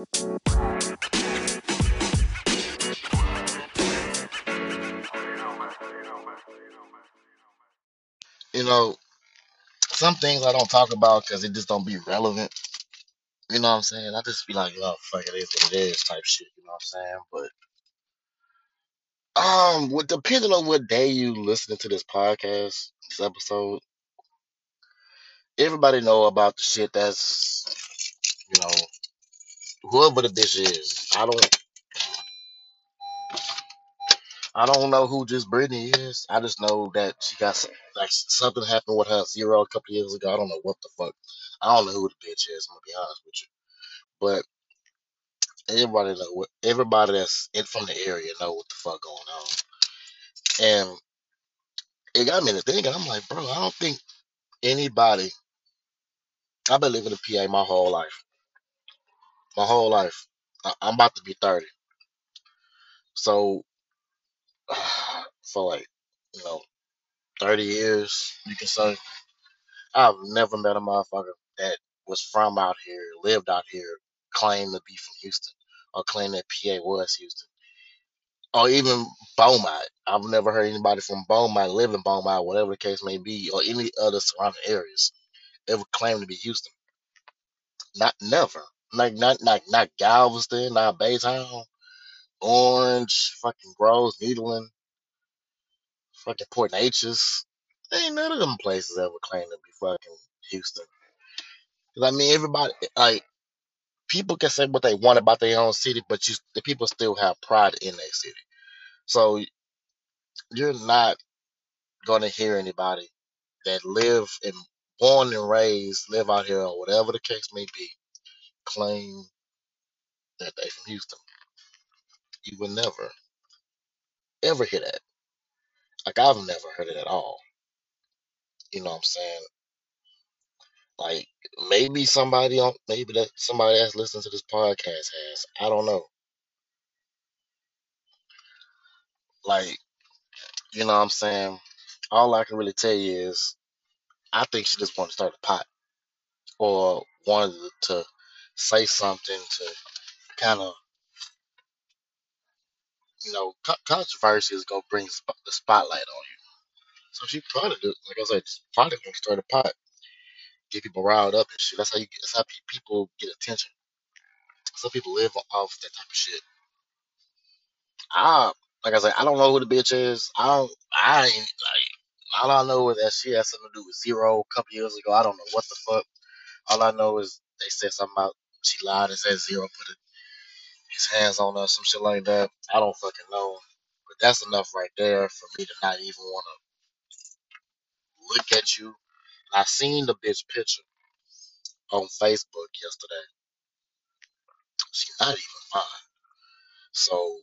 You know, some things I don't talk about because it just don't be relevant. You know what I'm saying? I just be like, oh fuck, it is what it is, type shit. You know what I'm saying? But um, with depending on what day you listening to this podcast, this episode, everybody know about the shit that's you know whoever the bitch is. I don't I don't know who just Brittany is. I just know that she got some, like something happened with her Z-Ro a couple years ago. I don't know what the fuck. I don't know who the bitch is. I'm gonna be honest with you, but everybody know what everybody that's in from the area know what the fuck going on. And it got me to thinking. I'm like, bro, I don't think anybody. I've been living in PA my whole life. My whole life. I, I'm about to be 30. So for like you know 30 years, you can say I've never met a motherfucker that was from out here, lived out here, claimed to be from Houston, or claimed that PA was Houston, or even Beaumont. I've never heard anybody from Beaumont, live in Beaumont, whatever the case may be, or any other surrounding areas ever claim to be Houston. Not never. Like not not not Galveston, not Baytown, Orange, fucking Groves, Nederland, fucking Port Neches. Ain't none of them places ever claim to be fucking Houston. 'Cause I mean, everybody like people can say what they want about their own city, but you the people still have pride in their city. So you're not gonna hear anybody that live and born and raised, live out here, or whatever the case may be, claim that they from Houston. You will never ever hear that. Like I've never heard it at all. You know what I'm saying? Like maybe somebody on maybe that somebody that's listening to this podcast has. I don't know. Like, you know what I'm saying? All I can really tell you is I think she just wanted to start a pot or wanted to say something to kind of, you know, co- controversy is to bring sp- the spotlight on you. So she probably, do, like I said, just probably to start a pot, get people riled up and shit. That's how you, that's how pe- people get attention. Some people live off that type of shit. I, like I said, I don't know who the bitch is. I don't, I ain't, like, all I know is that she has something to do with Z-Ro a couple years ago. I don't know what the fuck. All I know is they said something about she lied and said Z-Ro put his hands on her, some shit like that. I don't fucking know. But that's enough right there for me to not even want to look at you. And I seen the bitch picture on Facebook yesterday. She's not even fine. So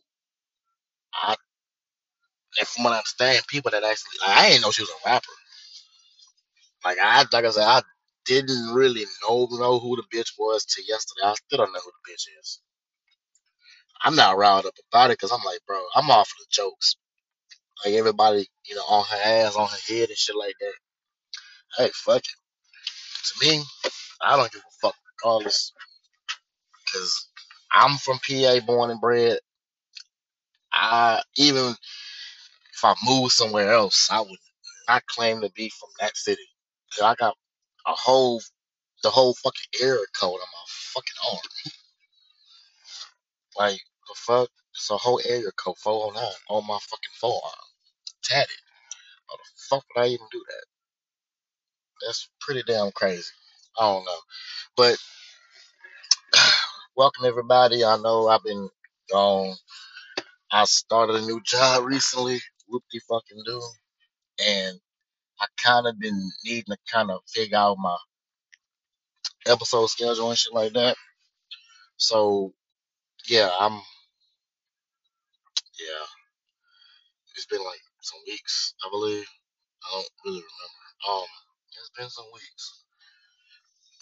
I, and from what I understand, people that actually, like, I didn't know she was a rapper. Like I, like I said, I didn't really know know who the bitch was till yesterday. I still don't know who the bitch is. I'm not riled up about it because I'm like, bro, I'm off of the jokes. Like everybody, you know, on her ass, on her head and shit like that. Hey, fuck it. To me, I don't give a fuck regardless. Cause I'm from PA, born and bred. I even if I move somewhere else, I would not claim to be from that city. I got a whole, the whole fucking area code on my fucking arm. Like the fuck, it's a whole area code 409 on my fucking forearm, tatted. How the fuck would I even do that? That's pretty damn crazy. I don't know, but welcome everybody. I know I've been gone. I started a new job recently. Whoop de fucking do. And I kind of been needing to kind of figure out my episode schedule and shit like that. So yeah, I'm yeah. It's been like some weeks, I believe. I don't really remember. Um, it's been some weeks,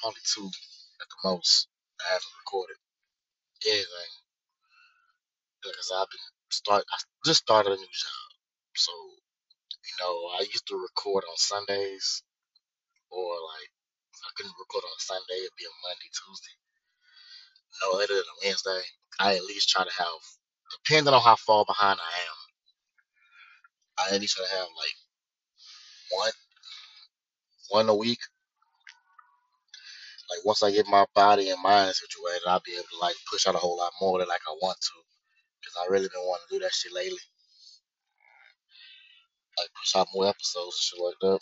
probably two at the most. I haven't recorded anything because I've been start. I just started a new job, so you know I used to record on Sundays or like I couldn't record on Sunday, it'd be a Monday, Tuesday. no later than a Wednesday, I at least try to have, depending on how far behind I am, I at least try to have like one one a week. Like once I get my body and mind situated, I'll be able to like push out a whole lot more than like I want to. Cause I really been wanting to do that shit lately. Like push out more episodes and shit like that.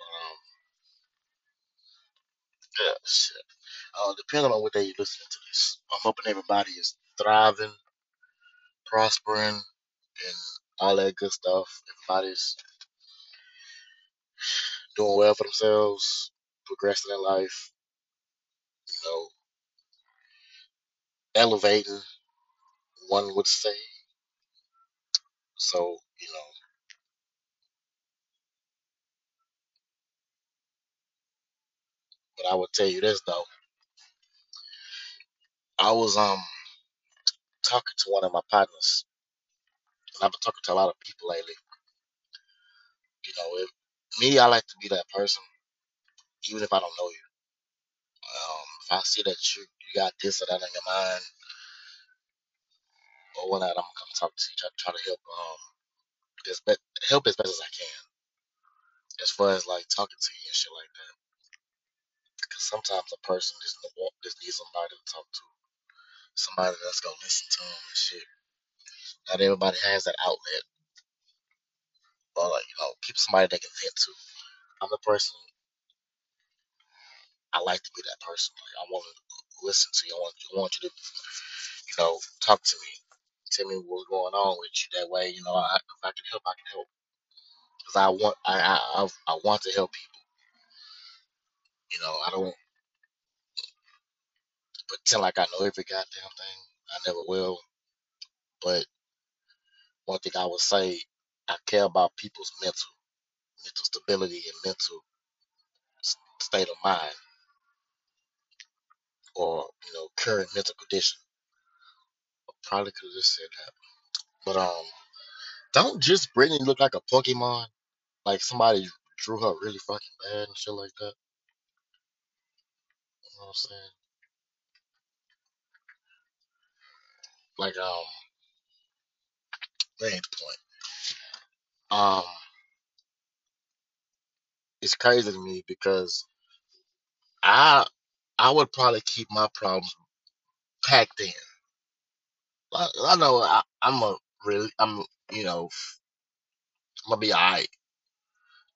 Um, yeah, shit. Uh, depending on what day you're listening to this, I'm hoping everybody is thriving, prospering, and all that good stuff. Everybody's doing well for themselves, progressing in life, you know, elevating, one would say. So, you know, but I will tell you this though. I was um talking to one of my partners, and I've been talking to a lot of people lately. You know, if, me, I like to be that person, even if I don't know you. Um, if I see that you you got this or that on your mind or whatnot, I'm gonna come talk to you, try, try to help um as be, help as best as I can. As far as like talking to you and shit like that, because sometimes a person just just needs somebody to talk to, somebody that's gonna listen to them and shit. Not everybody has that outlet, or like you know, keep somebody they can vent to. I'm the person I like to be that person. Like I want to listen to you. I want, I want you to, you know, talk to me. Tell me what's going on with you. That way, you know, I, if I can help, I can help. Because I want, I, I, I, I want to help people. You know, I don't pretend like I know every goddamn thing. I never will. But one thing I would say, I care about people's mental, mental stability and mental state of mind, or you know, current mental condition. Probably could have just said that. But um, don't just Brittany look like a Pokemon? Like somebody drew her really fucking bad and shit like that. You know what I'm saying? Like um, the point. Um, it's crazy to me because I I would probably keep my problems packed in. I, I know I, I'm a really I'm you know I'm gonna be alright.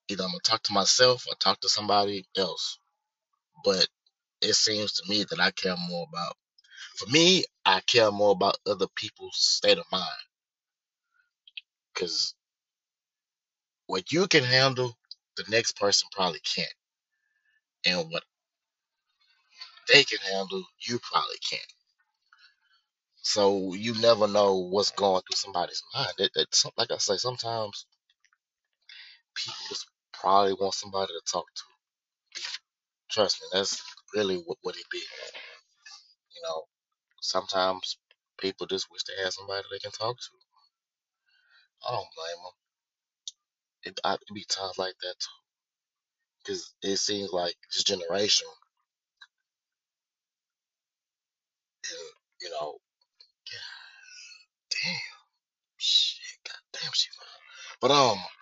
Either I'm gonna talk to myself or talk to somebody else. But it seems to me that I care more about. For me, I care more about other people's state of mind because what you can handle, the next person probably can't, and what they can handle, you probably can't. So you never know what's going through somebody's mind. It, it's like I say, sometimes people just probably want somebody to talk to. Trust me, that's really what, what it be. You know, sometimes people just wish they had somebody they can talk to. I don't blame them. It, I, it be times like that too, because it seems like this generation, and, you know, damn shit, god damn she. But um, I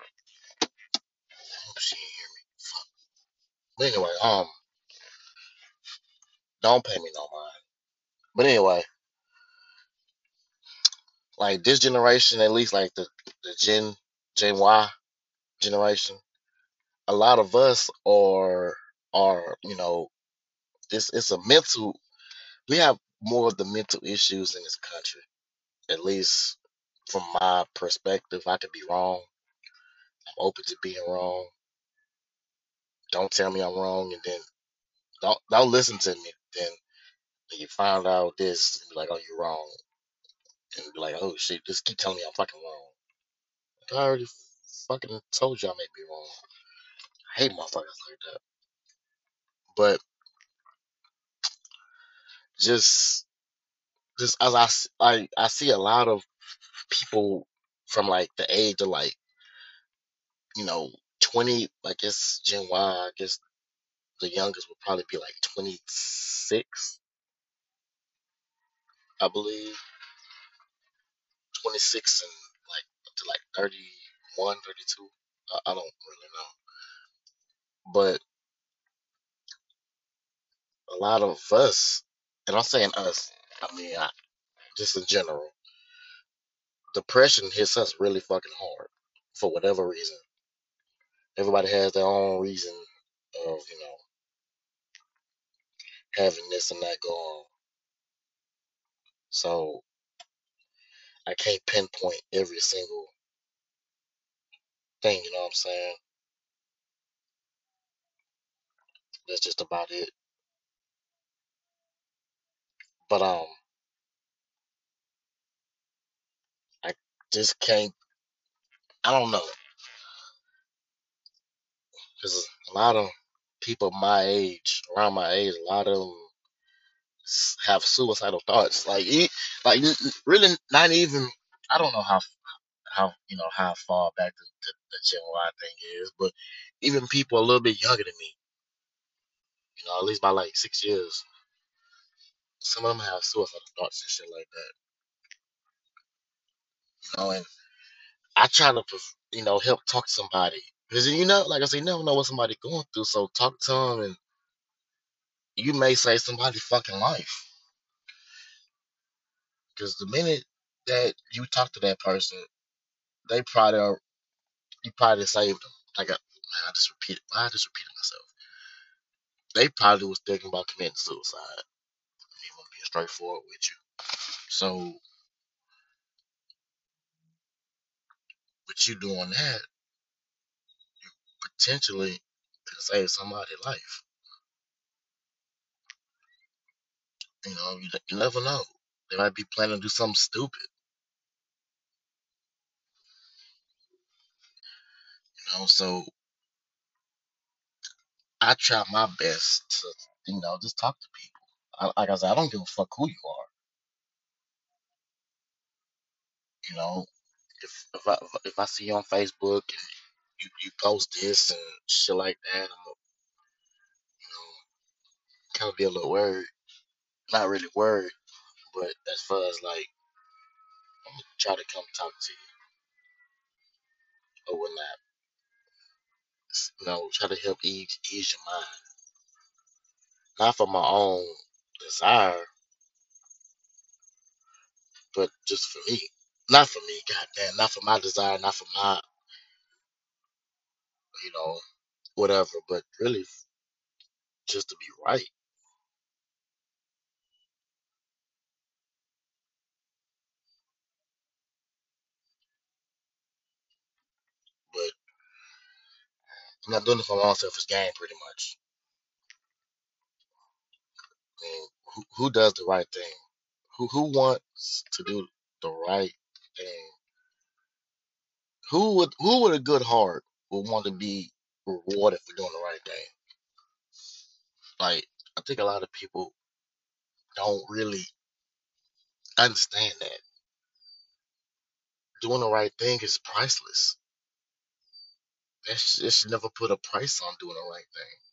hope she ain't hear me. Fuck. But anyway, um, don't pay me no mind. But anyway, like this generation, at least like the the Gen Gen Y generation, a lot of us are are you know it's it's a mental. We have more of the mental issues in this country, at least from my perspective. I could be wrong. I'm open to being wrong. Don't tell me I'm wrong, and then don't don't listen to me. Then you find out this, and be like, oh, you're wrong, and be like, oh shit, just keep telling me I'm fucking wrong. I already fucking told you I may be wrong. I hate motherfuckers like that. But just just as I I I see a lot of people from like the age of like you know 20 like it's gen y i guess The youngest would probably be like 26, I believe, 26 and like up to like 31, 32. I, I don't really know, but a lot of us, and I'm saying us, I mean I, just in general, depression hits us really fucking hard for whatever reason. Everybody has their own reason of you know having this and that go on. So I can't pinpoint every single thing. You know what I'm saying? That's just about it. But um, I just can't. I don't know because a lot of people my age, around my age, a lot of them have suicidal thoughts. Like, like really not even. I don't know how how you know how far back the, the, the Gen Y thing is, but even people a little bit younger than me, you know, at least by like six years, some of them have suicidal thoughts and shit like that. You know, and I try to, you know, help talk to somebody because you know, like I said, you never know what somebody going through. So talk to them, and you may save somebody's fucking life. Because the minute that you talk to that person, they probably are, you probably saved them. Like I, man, I just repeated, I just repeated myself. They probably was thinking about committing suicide. If you want to be straightforward with you. So with you doing that, you potentially could save somebody's life. You know, you, you never know. They might be planning to do something stupid. You know, so I try my best to, you know, just talk to people. Like I said, I don't give a fuck who you are. You know, if if I if I see you on Facebook and you, you post this and shit like that, I'm you know, kind of be a little worried. Not really worried, but as far as like, I'm gonna try to come talk to you or whatnot. You know, try to help ease ease your mind. Not for my own desire, but just for me. Not for me, goddamn. Not for my desire. Not for my, you know, whatever. But really, just to be right. But I'm not doing it for my own selfish gain, pretty much. Who, who does the right thing? Who who wants to do the right thing? Who would who with a good heart would want to be rewarded for doing the right thing? Like, I think a lot of people don't really understand that doing the right thing is priceless. Sh- they should never put a price on doing the right thing.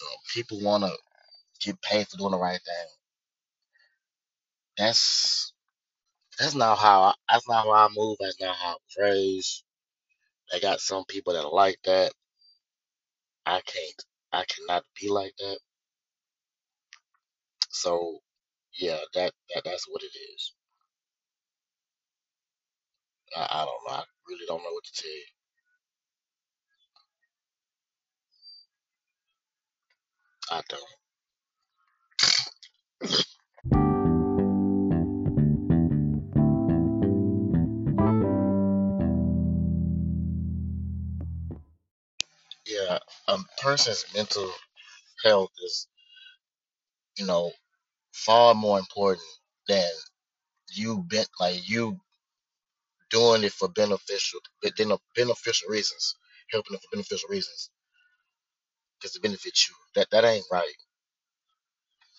Know, people want to get paid for doing the right thing. That's that's not how I, that's not how I move. That's not how I praise. They got some people that are like that. I can't. I cannot be like that. So yeah, that, that that's what it is. I, I don't know. I really don't know what to tell you. I don't. Yeah, a person's mental health is you know far more important than you been like you doing it for beneficial but then beneficial reasons, helping them for beneficial reasons because it benefits you. That that ain't right.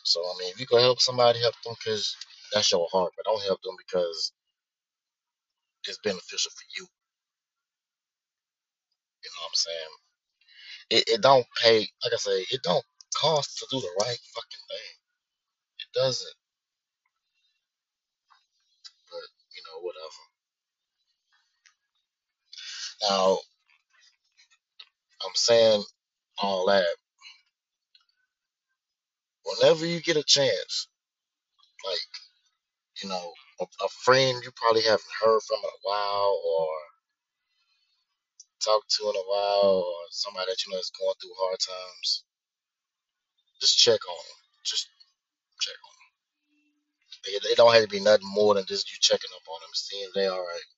So I mean, if you can help somebody, help them because that's your heart, but don't help them because it's beneficial for you. You know what I'm saying? It, it don't pay. Like I say, it don't cost to do the right fucking thing. It doesn't. But you know, whatever. Now I'm saying all that. Whenever you get a chance, like you know, a, a friend you probably haven't heard from in a while, or talked to in a while, or somebody that you know is going through hard times, just check on them. Just check on them. They, they don't have to be nothing more than just you checking up on them, seeing they all right.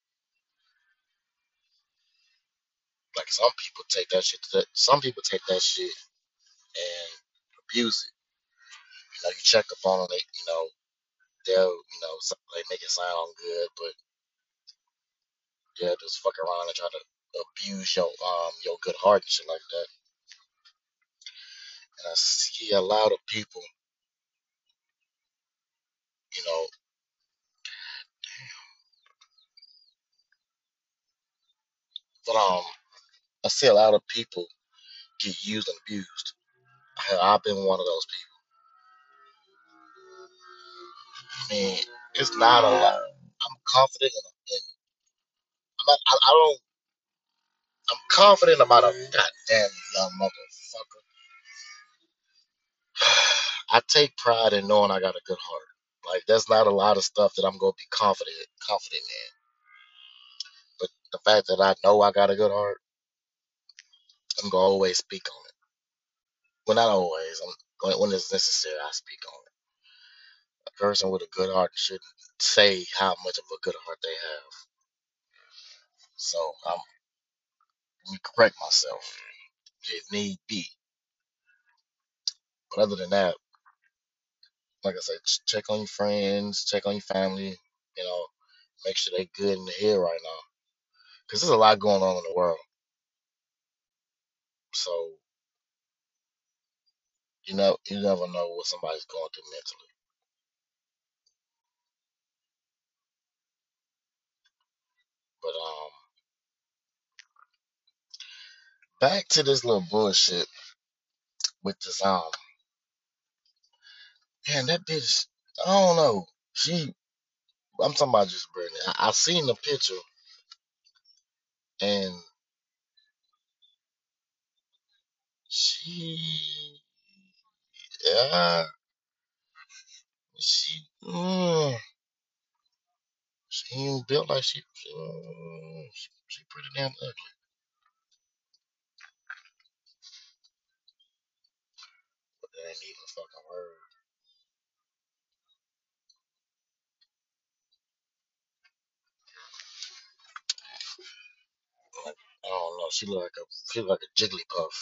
Like some people take that shit. To that, some people take that shit and abuse it. Know, you check up on them. They, you know, they'll, you know, they make it sound good, but they'll just fuck around and try to abuse your um your good heart and shit like that. And I see a lot of people, you know, but um, I see a lot of people get used and abused. I've been one of those people. I mean, it's not a lot. I'm confident in, I'm not, I, I don't. I'm confident about a goddamn young motherfucker. I take pride in knowing I got a good heart. Like that's not a lot of stuff that I'm gonna be confident confident in. But the fact that I know I got a good heart, I'm gonna always speak on it. Well, not always. I'm going when it's necessary. I speak on it. Person with a good heart shouldn't say how much of a good heart they have. So I'm let me correct myself if need be. But other than that, like I said, check on your friends, check on your family. You know, make sure they're good in the head right now. Because there's a lot going on in the world. So you know, you never know what somebody's going through mentally. But um, back to this little bullshit with this um, man, that bitch. I don't know. She, I'm talking about just Brittany. I, I seen the picture and she, yeah, she, mm, she built like she, mm, she, she pretty damn ugly. But that ain't even a fucking word. I don't know. She look like a, she look like a Jigglypuff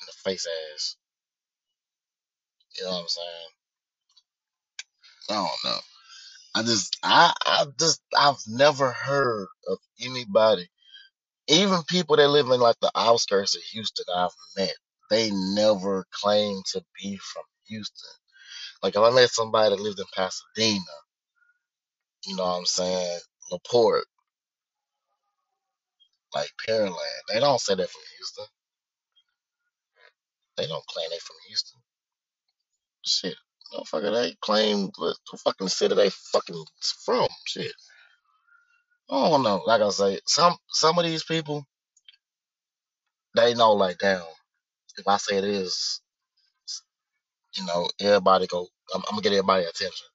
in the face ass. You know what I'm saying? I don't know. I just, I, I just, I've never heard of anybody, even people that live in like the outskirts of Houston, I've met. They never claim to be from Houston. Like if I met somebody that lived in Pasadena, you know what I'm saying, La Porte, like Pearland, they don't say they're from Houston. They don't claim they're from Houston. Shit, motherfucker, they claim the fucking city they fucking from. Shit, I don't know. Like I say, some some of these people, they know like damn. if I say it is, you know, everybody go, I'm, I'm gonna get everybody attention.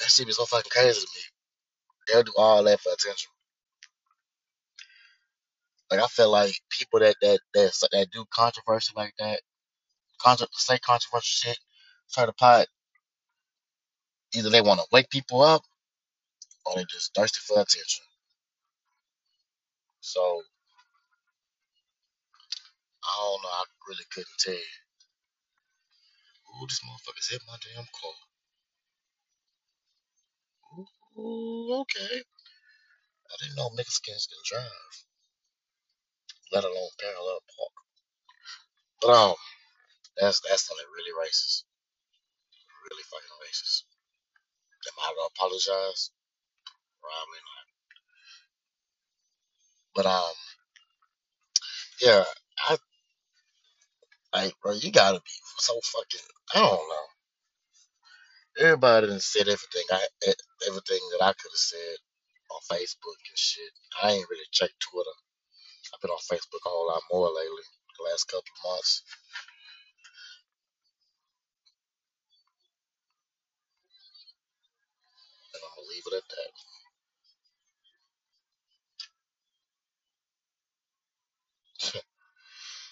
That shit be so fucking crazy to me. They'll do all that for attention. Like I feel like people that that that that do controversy like that, contra- say controversial shit, try to pot. Either they want to wake people up, or they just thirsty for attention. So I don't know. I really couldn't tell. Ooh, this motherfucker's hit my damn car. Ooh, okay. I didn't know Mexicans can drive, let alone parallel park. But um, that's that's something really racist. really fucking racist. Am I gonna apologize? Probably not. But um, Yeah, I like, bro. You gotta be so fucking. I don't know. Everybody done said everything I everything that I could have said on Facebook and shit. I ain't really checked Twitter. I've been on Facebook a whole lot more lately. The last couple of months, and I'm gonna leave it at that.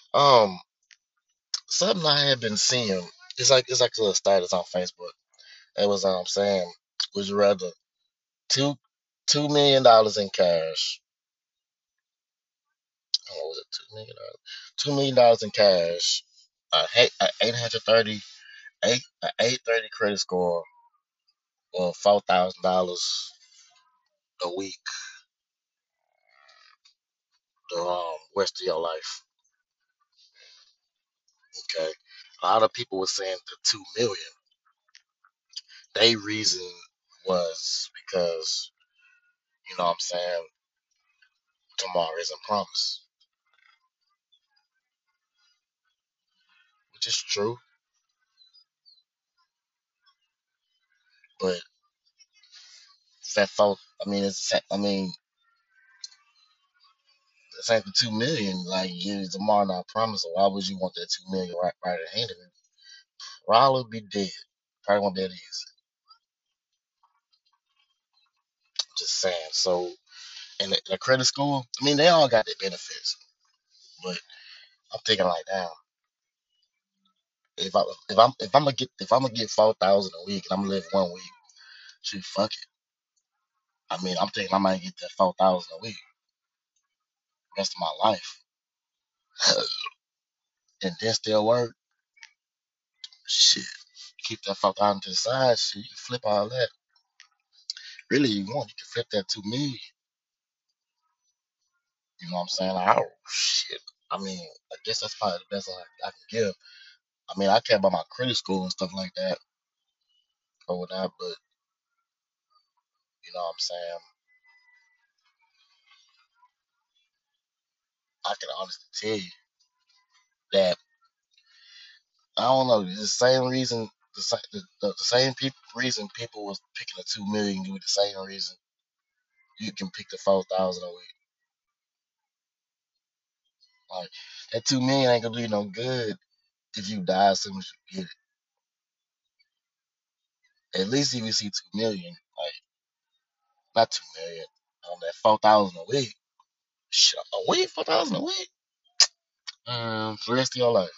um, something I had been seeing. It's like it's like a status on Facebook. It was um saying, would you rather two two million dollars in cash? What was it? Two million dollars. Two million dollars in cash. A eight hundred thirty eight a eight thirty credit score or four thousand dollars a week the um rest of your life. Okay. A lot of people were saying the two million. They reason was because, you know what I'm saying, tomorrow isn't promised. Which is true. But that folk I mean it's I mean this ain't the two million, like you tomorrow not promise. so why would you want that two million right right at hand? Probably be dead. Probably won't be able to use it. Just saying. So and the, the credit score, I mean they all got their benefits. But I'm thinking like damn. If I if I'm if I'm gonna get if I'm gonna get four thousand a week and I'm gonna live one week, shoot, fuck it. I mean, I'm thinking I might get that four thousand a week rest of my life, and then still work. Shit, keep that four thousand to the side. Shit, you can flip all that. Really, you want you can flip that to me. You know what I'm saying? Like, oh shit. I mean, I guess that's probably the best I, I can give. I mean, I care about my credit score and stuff like that or whatnot, but you know what I'm saying? I can honestly tell you that I don't know. The same reason, the, the, the, same people reason people was picking the two million with the same reason you can pick the four thousand a week. Like that two million ain't gonna do you no good if you die as soon as you get it. At least if you see two million, like not two million, on that four thousand a week. Shit, a week, four thousand a week. Um, for the rest of your life.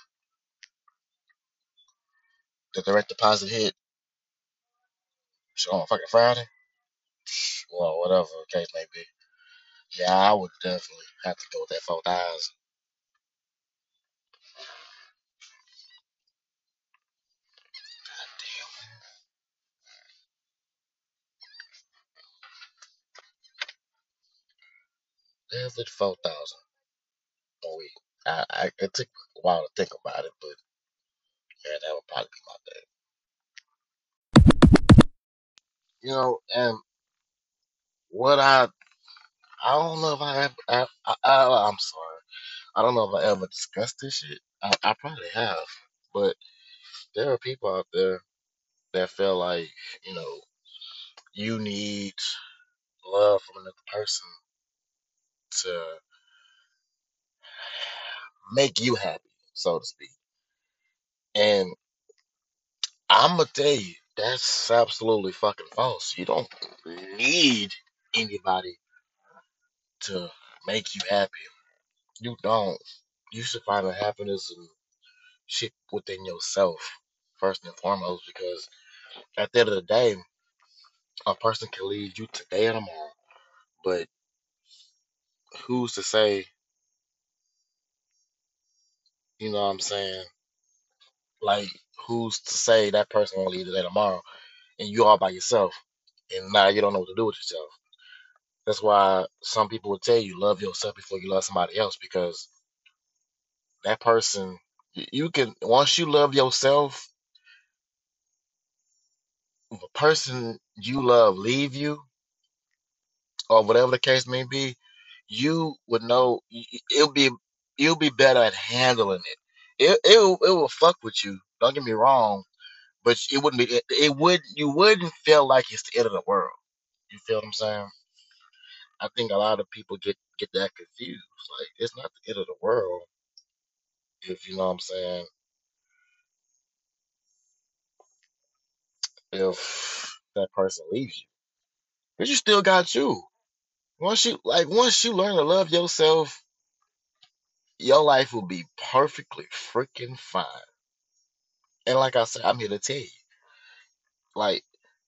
The direct deposit hit shit, on fucking Friday. Well, whatever the case may be. Yeah, I would definitely have to go with that four thousand. Definitely four thousand a week. I, I it took a while to think about it, but yeah, that would probably be my thing. You know, and what I I don't know if I have I, I, I I'm sorry. I don't know if I ever discussed this shit. I, I probably have, but there are people out there that feel like you know you need love from another person to make you happy, so to speak. And I'm gonna tell you that's absolutely fucking false. You don't need anybody to make you happy. You don't. You should find the happiness and shit within yourself first and foremost because at the end of the day, a person can leave you today or tomorrow. But who's to say, you know what I'm saying? Like, who's to say that person won't leave today tomorrow and you all by yourself and now you don't know what to do with yourself? That's why some people will tell you love yourself before you love somebody else because that person, you can, once you love yourself, the person you love leave you or whatever the case may be, you would know it'll be. you'll be better at handling it. It it will, it will fuck with you. Don't get me wrong, but it wouldn't be. It, it would. You wouldn't feel like it's the end of the world. You feel what I'm saying? I think a lot of people get get that confused. Like it's not the end of the world if you know what I'm saying. If that person leaves you, but you still got you. Once you like, once you learn to love yourself, your life will be perfectly freaking fine. And like I said, I'm here to tell you, like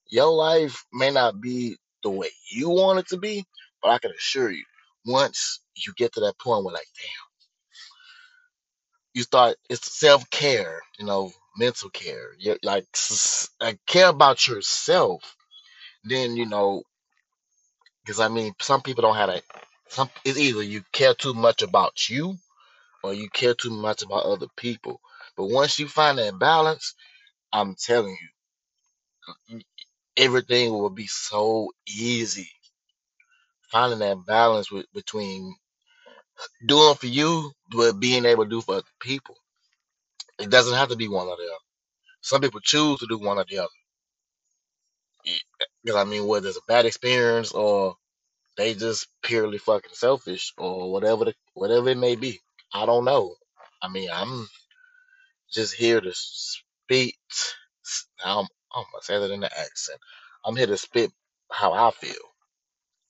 your life may not be the way you want it to be, but I can assure you, once you get to that point where like, damn, you start it's self care, you know, mental care. You like, like care about yourself. Then you know, because I mean, some people don't have that. Some it's either you care too much about you or you care too much about other people. But once you find that balance, I'm telling you, everything will be so easy. Finding that balance with, between doing for you, but being able to do for other people. It doesn't have to be one or the other. Some people choose to do one or the other. Because I mean, whether it's a bad experience or they just purely fucking selfish or whatever the, whatever it may be. I don't know. I mean, I'm just here to speak. I'm, I'm gonna say that in the accent. I'm here to spit how I feel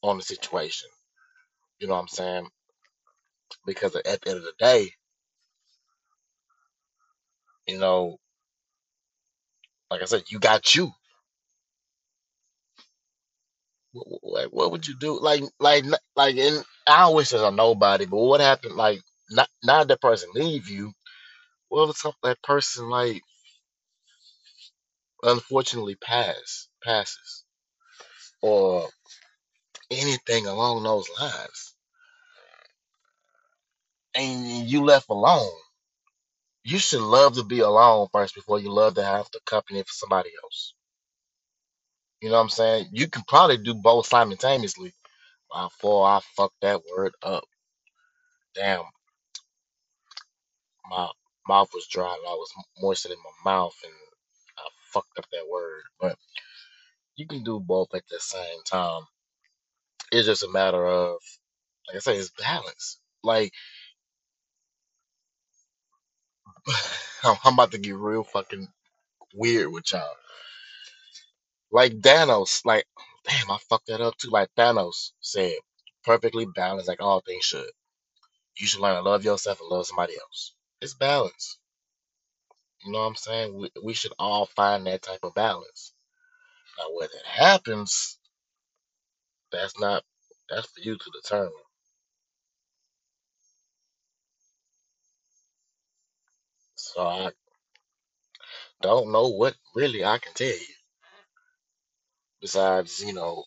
on the situation. You know what I'm saying? Because at the end of the day, you know, like I said, you got you. Like, what would you do? Like, like, like, in I wish there's a nobody, but what happened? Like, not not that person leave you. What if that person like unfortunately pass passes or anything along those lines, and you left alone? You should love to be alone first before you love to have the company for somebody else. You know what I'm saying? You can probably do both simultaneously. Before I fucked that word up, damn, my mouth was dry and I was moistened in my mouth and I fucked up that word. But you can do both at the same time. It's just a matter of, like I say, it's balance. Like I'm about to get real fucking weird with y'all. Like Thanos, like damn, I fucked that up too. Like Thanos said, perfectly balanced, like all things should. You should learn to love yourself and love somebody else. It's balance. You know what I'm saying? We, we should all find that type of balance. Now, whether it happens, that's not that's for you to determine. So I don't know what really I can tell you besides, you know,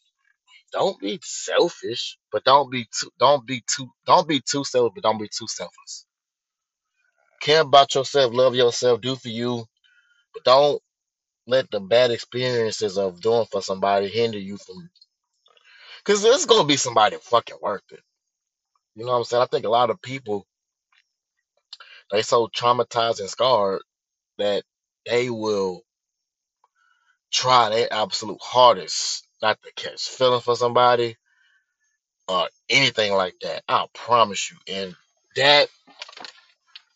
don't be selfish, but don't be too don't be too don't be too selfish, but don't be too selfless. Care about yourself, love yourself, do for you, but don't let the bad experiences of doing for somebody hinder you from because there's gonna be somebody fucking worth it. You know what I'm saying? I think a lot of people they so traumatized and scarred that they will try their absolute hardest not to catch feeling for somebody or anything like that. I promise you. And that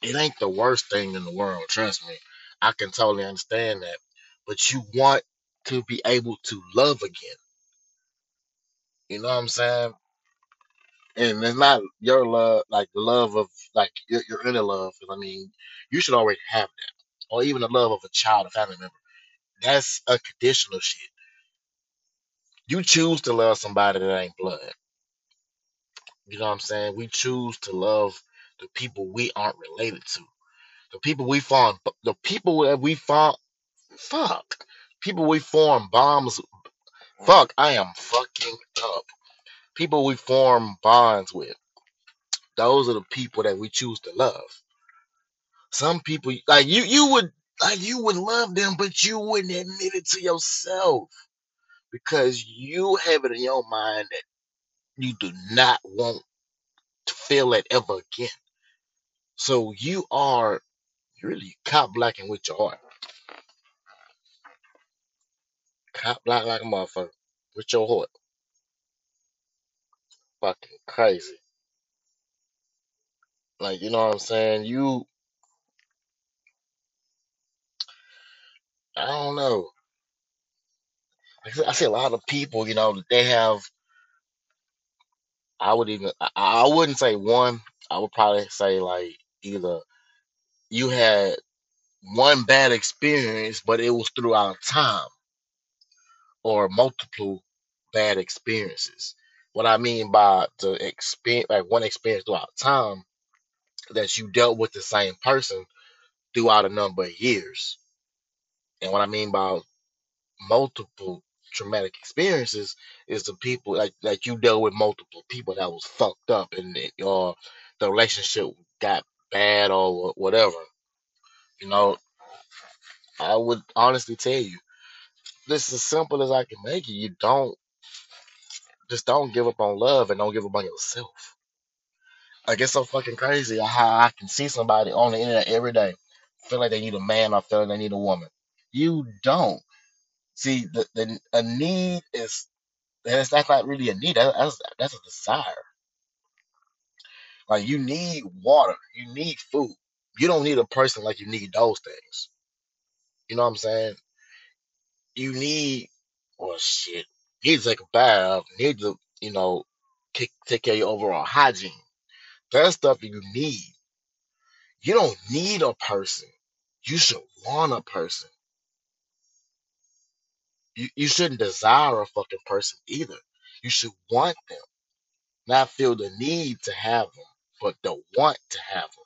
it ain't the worst thing in the world, trust me. I can totally understand that. But you want to be able to love again. You know what I'm saying? And it's not your love, like the love of like your, your inner love. I mean, you should already have that, or even the love of a child, a family member. That's a conditional shit. You choose to love somebody that ain't blood. You know what I'm saying? We choose to love the people we aren't related to. The people we form, the people that we form, fuck. People we form bombs. Fuck, I am fucking up. People we form bonds with. Those are the people that we choose to love. Some people, like you, you would, like you would love them, but you wouldn't admit it to yourself because you have it in your mind that you do not want to feel it ever again. So you are really cop blacking with your heart, cop black like a motherfucker with your heart. Fucking crazy. Like you know what I'm saying? You, I don't know. I see a lot of people, you know, they have. I would even, I wouldn't say one. I would probably say like either you had one bad experience, but it was throughout time, or multiple bad experiences. What I mean by the experience, like one experience throughout time, that you dealt with the same person throughout a number of years. And what I mean by multiple traumatic experiences is the people like like you dealt with multiple people that was fucked up and or uh, the relationship got bad or whatever. You know, I would honestly tell you this is as simple as I can make it. You don't just don't give up on love and don't give up on yourself. Like it's so fucking crazy how I can see somebody on the internet every day feel like they need a man or feel like they need a woman. You don't. See, the, the a need is that's, not really a need. That, that's that's a desire. Like you need water, you need food. You don't need a person like you need those things. You know what I'm saying? You need, well, shit. Need to take a bath. Need to, you know, take, take care of your overall hygiene. That's stuff you need. You don't need a person. You should want a person. You, you shouldn't desire a fucking person either. You should want them, not feel the need to have them, but the want to have them.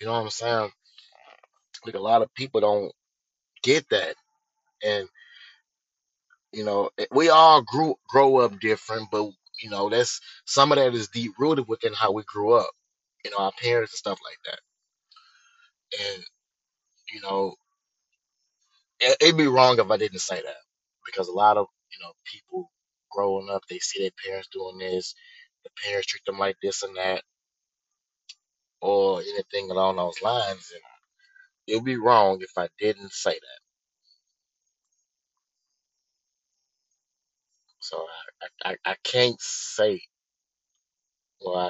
You know what I'm saying? Like a lot of people don't get that, and you know eh, we all grew grow up different, but you know that's some of that is deep rooted within how we grew up. You know, our parents and stuff like that, and you know it, it'd be wrong if I didn't say that because a lot of you know people growing up they see their parents doing this, the parents treat them like this and that, or anything along those lines, and it'd be wrong if I didn't say that. So I I, I, I can't say well I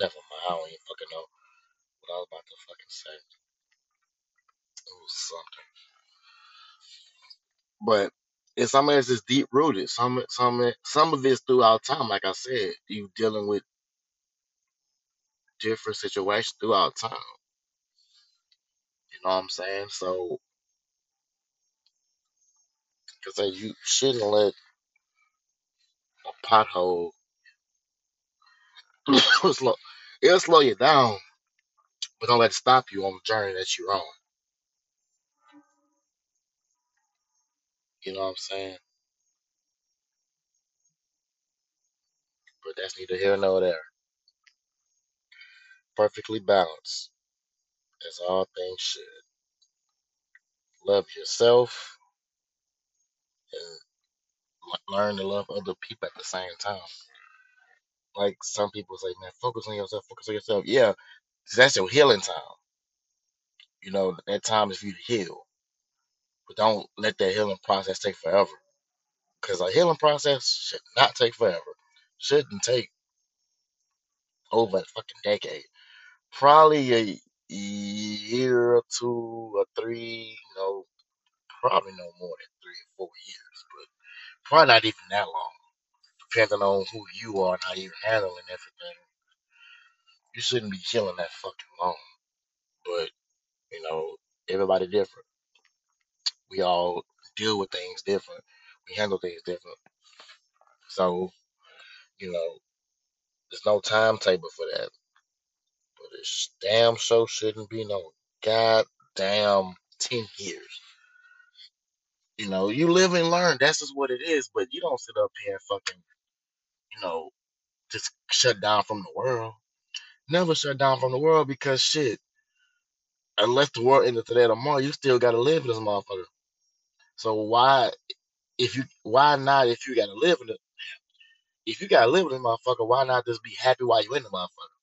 never mind I don't even fucking know what I was about to fucking say. It was something, but. And some of this is deep rooted. Some some some of it's throughout time. Like I said, you dealing with different situations throughout time. You know what I'm saying? So, because you shouldn't let a pothole slow. It'll slow you down, but don't let it stop you on the journey that you're on. You know what I'm saying? But that's neither here nor there. Perfectly balanced, as all things should. Love yourself and learn to love other people at the same time. Like some people say, man, focus on yourself, focus on yourself. Yeah, that's your healing time. You know, that time is for you to heal. But don't let that healing process take forever. Because a healing process should not take forever. Shouldn't take over a fucking decade. Probably a year or two or three, you know, probably no more than three or four years, but probably not even that long. Depending on who you are and how you're handling everything. You shouldn't be healing that fucking long. But, you know, everybody different. We all deal with things different. We handle things different. So, you know, there's no timetable for that. But it damn sure shouldn't be no goddamn 10 years. You know, you live and learn. That's just what it is. But you don't sit up here and fucking, you know, just shut down from the world. Never shut down from the world because shit, unless the world ended today or tomorrow, you still gotta live in this motherfucker. So why, if you, why not if you gotta live in it? If you gotta live in this motherfucker, why not just be happy while you in the motherfucker?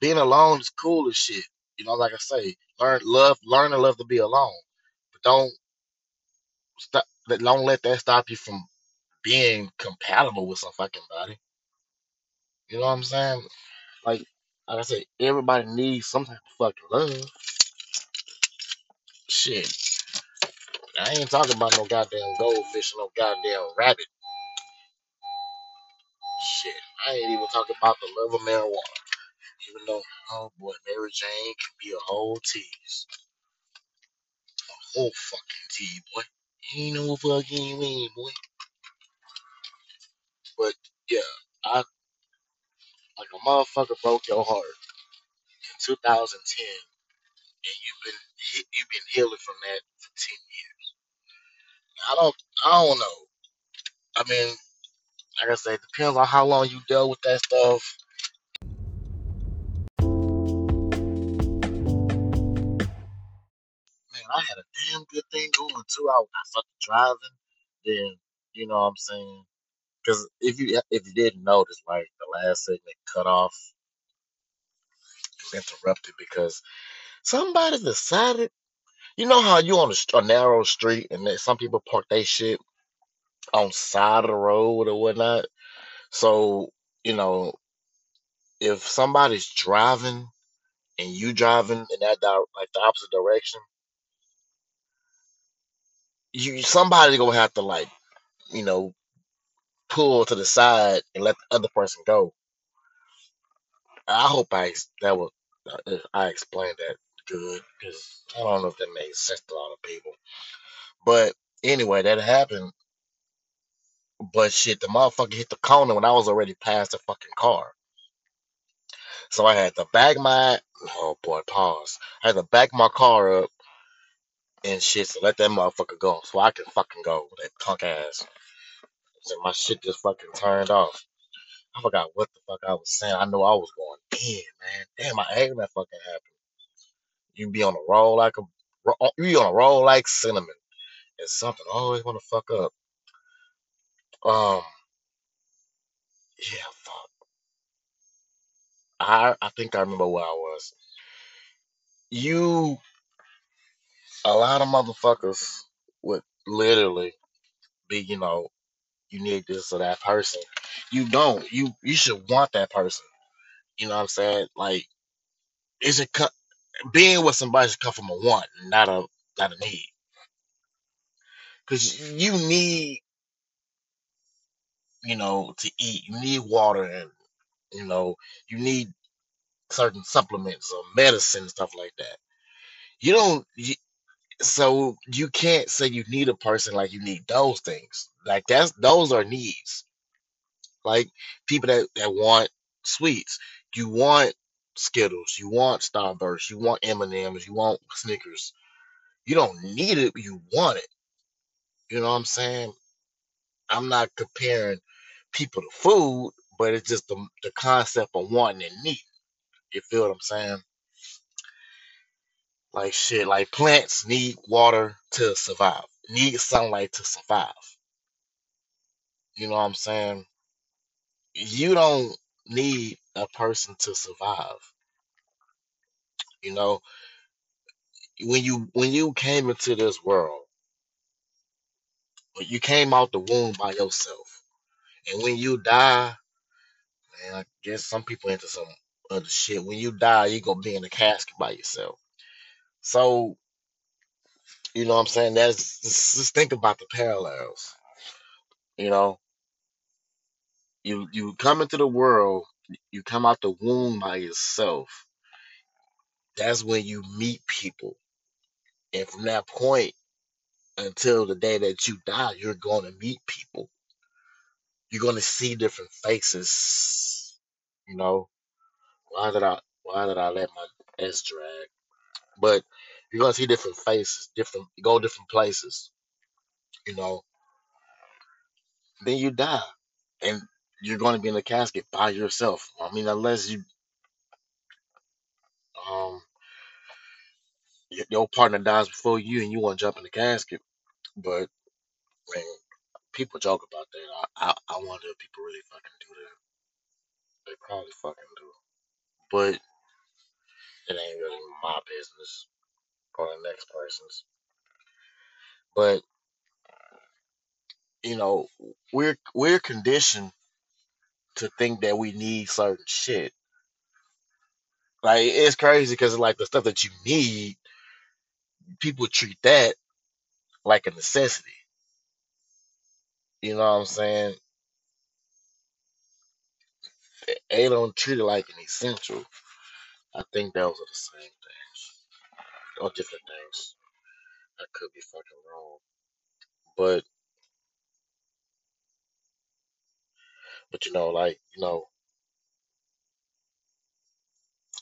Being alone is cool as shit. You know, like I say, learn love, learn and love to be alone. But don't stop. Don't let that stop you from being compatible with some fucking body. You know what I'm saying? Like, like I said, everybody needs some type of fucking love. Shit, I ain't talking about no goddamn goldfish no goddamn rabbit. Shit, I ain't even talking about the love of marijuana. Even though, oh boy, Mary Jane can be a whole tease, a whole fucking tease, boy. Ain't no fucking way, boy. But yeah, I like a motherfucker broke your heart in 2010, and you've been you've been healing from that for 10 years. I don't I don't know. I mean, like I said, it depends on how long you dealt with that stuff. Man, I had a damn good thing going too. I, I fucking driving, then you know what I'm saying. Because if you if you didn't notice, like the last segment cut off, was interrupted because somebody decided. You know how you on a, a narrow street and then some people park their shit on side of the road or whatnot. So you know if somebody's driving and you driving in that di- like the opposite direction, you somebody gonna have to like you know pull to the side and let the other person go. I hope I that was uh, I explained that good because I don't know if that made sense to a lot of people. But anyway, that happened. But shit, the motherfucker hit the corner when I was already past the fucking car. So I had to back my oh boy, pause. I had to back my car up and shit to let that motherfucker go so I can fucking go. That punk ass. So my shit just fucking turned off. I forgot what the fuck I was saying. I know I was going in, man. Damn, I hate when that fucking happened. You be on a roll like a you be on a roll like cinnamon. It's something I always want to fuck up. Um, yeah, fuck. I I think I remember where I was. You a lot of motherfuckers would literally be, you know, you need this or that person. You don't. You you should want that person. You know what I'm saying? Like, is it co- being with somebody should come from a want, not a not a need. Because you need, you know, to eat. You need water, and you know, you need certain supplements or medicine and stuff like that. You don't. You, so you can't say you need a person like you need those things. Like that's those are needs. Like people that that want sweets. You want Skittles. You want Starburst. You want M and M's. You want Snickers. You don't need it. You want it. You know what I'm saying? I'm not comparing people to food, but it's just the the concept of wanting and need. You feel what I'm saying? Like shit, like plants need water to survive, need sunlight to survive. You know what I'm saying? You don't need a person to survive. You know, when you when you came into this world, you came out the womb by yourself, and when you die, man, I guess some people into some other shit. When you die, you gonna be in a casket by yourself. So you know what I'm saying? That's just, just think about the parallels. You know, You you come into the world, you come out the womb by yourself. That's when you meet people. And from that point until the day that you die, you're going to meet people. You're going to see different faces. You know, why did I why did I let my S drag? But you're gonna see different faces, different go different places, you know. Then you die. And you're gonna be in the casket by yourself. I mean, unless you um your partner dies before you and you want to jump in the casket. But man, people joke about that. I, I I wonder if people really fucking do that. They probably fucking do. But, it ain't really my business or the next person's. But you know, we're we're conditioned to think that we need certain shit. Like it's crazy because like the stuff that you need, people treat that like a necessity. You know what I'm saying? They don't treat it like an essential. I think those are the same things or different things. I could be fucking wrong, but but you know, like you know,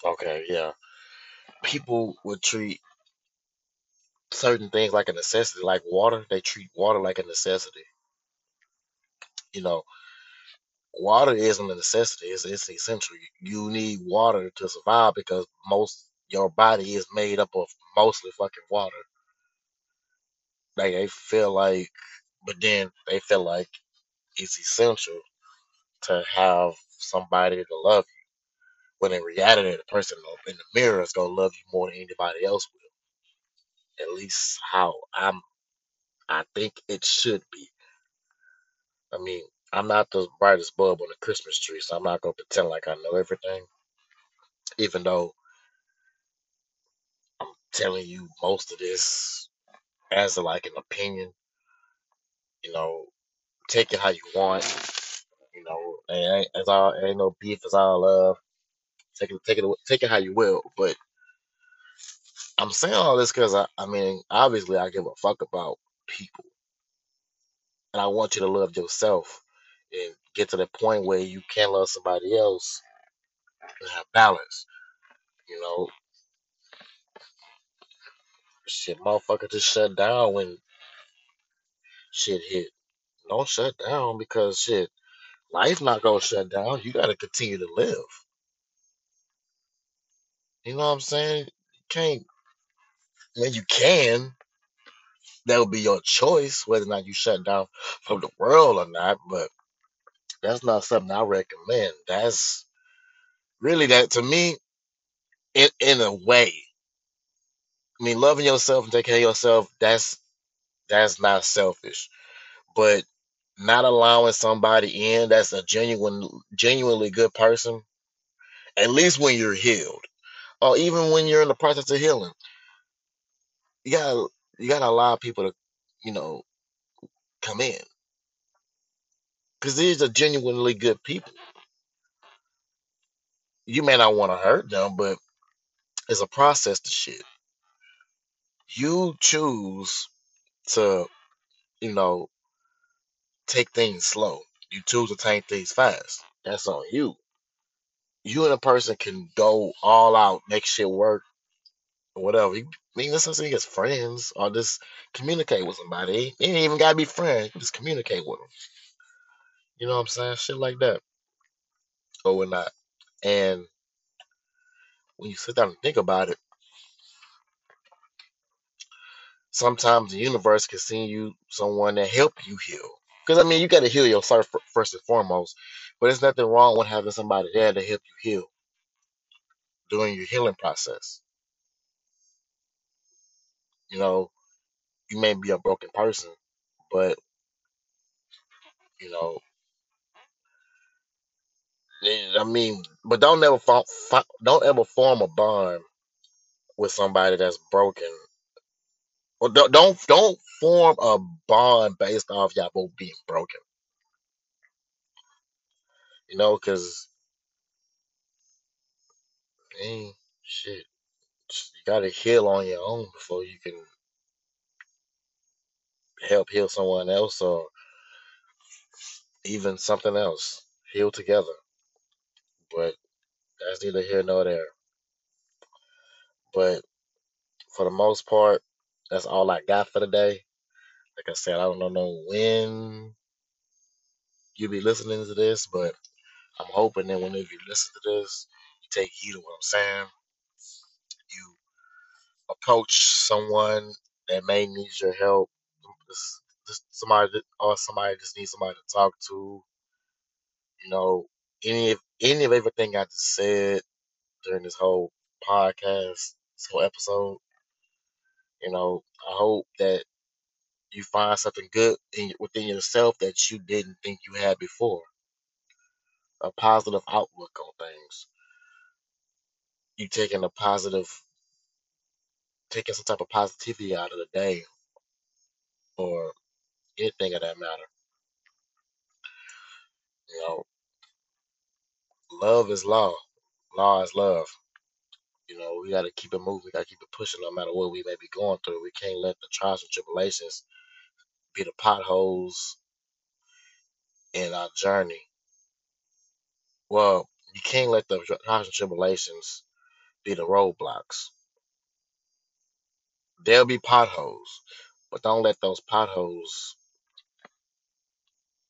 okay, yeah, people would treat certain things like a necessity, like water. They treat water like a necessity. You know, water isn't a necessity; it's it's essential. You need water to survive because most your body is made up of mostly fucking water. Like they feel like, but then they feel like it's essential to have somebody to love you. When in reality, the person in the mirror is gonna love you more than anybody else will. At least how I'm, I think it should be. I mean, I'm not the brightest bulb on the Christmas tree, so I'm not gonna pretend like I know everything. Even though I'm telling you most of this as a, like an opinion, you know, take it how you want. You know, ain't, it's all ain't no beef, it's all love. Take it, take it, take it how you will. But I'm saying all this because I, I mean, obviously, I give a fuck about people, and I want you to love yourself and get to the point where you can love somebody else and have balance. You know, shit, motherfucker just shut down when shit hit. Don't shut down because shit, life not gonna shut down. You gotta continue to live. You know what I'm saying? You can't. When you can, that would be your choice whether or not you shut down from the world or not. But that's not something I recommend. That's really that to me. In in a way, I mean, loving yourself and taking care of yourself. That's that's not selfish, but not allowing somebody in that's a genuine, genuinely good person. At least when you're healed, or even when you're in the process of healing you gotta you gotta allow people to, you know, come in because these are genuinely good people. You may not want to hurt them, but it's a process to shit. You choose to, you know, take things slow. You choose to take things fast. That's on you. You and a person can go all out, make shit work, or whatever. You, I mean, this is as friends or just communicate with somebody. You ain't even gotta be friends. Just communicate with them. You know what I'm saying? Shit like that or whatnot. And when you sit down and think about it, sometimes the universe can send you someone that help you heal. Because I mean, you got to heal yourself first and foremost. But there's nothing wrong with having somebody there to help you heal during your healing process. You know, you may be a broken person, but you know, I mean, but don't ever don't ever form a bond with somebody that's broken. Or don't don't don't form a bond based off y'all both being broken. You know, because shit. You gotta heal on your own before you can help heal someone else or even something else. Heal together. But that's neither here nor there. But for the most part, that's all I got for today. Like I said, I don't know when you'll be listening to this, but I'm hoping that whenever you listen to this, you take heed of what I'm saying. You approach someone that may need your help. Just, just somebody that, or somebody just needs somebody to talk to You know, any of any of everything I just said during this whole podcast, this whole episode. You know, I hope that you find something good in, within yourself that you didn't think you had before. A positive outlook on things. You taking a positive, taking some type of positivity out of the day, or anything of that matter. You know, love is law. Law is love. You know, we got to keep it moving. We got to keep it pushing no matter what we may be going through. We can't let the trials and tribulations be the potholes in our journey. Well, you can't let the trials and tribulations be the roadblocks. There'll be potholes, but don't let those potholes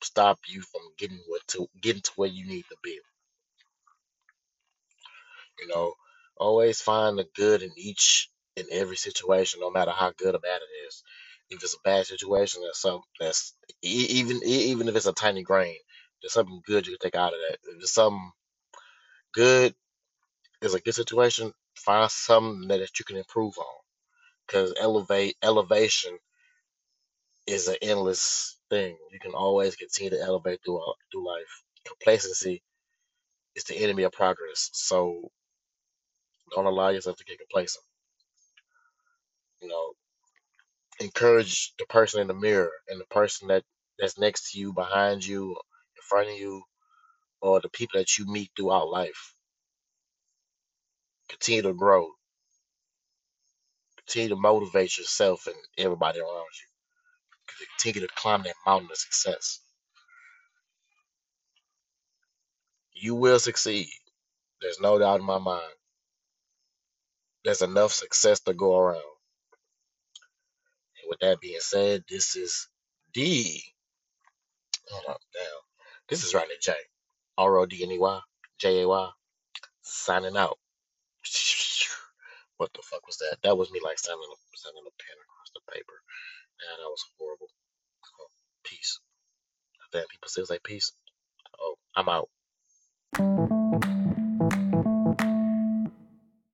stop you from getting what to getting to where you need to be. You know, always find the good in each in every situation, no matter how good or bad it is. If it's a bad situation, that's that's even even if it's a tiny grain, there's something good you can take out of that. If there's something good, is a good situation. Find something that, that you can improve on, because elevate elevation is an endless thing. You can always continue to elevate through through life. Complacency is the enemy of progress. So don't allow yourself to get complacent. You know, encourage the person in the mirror and the person that that's next to you, behind you, in front of you, or the people that you meet throughout life. Continue to grow. Continue to motivate yourself and everybody around you. Continue to climb that mountain of success. You will succeed. There's no doubt in my mind. There's enough success to go around. With that being said, this is D. Hold on, damn. This is Rodney Jay. R O D N E Y J A Y. Signing out. What the fuck was that? That was me like signing a signing a pen across the paper. Yeah, that was horrible. Oh, peace. Damn, people still say peace. Oh, I'm out.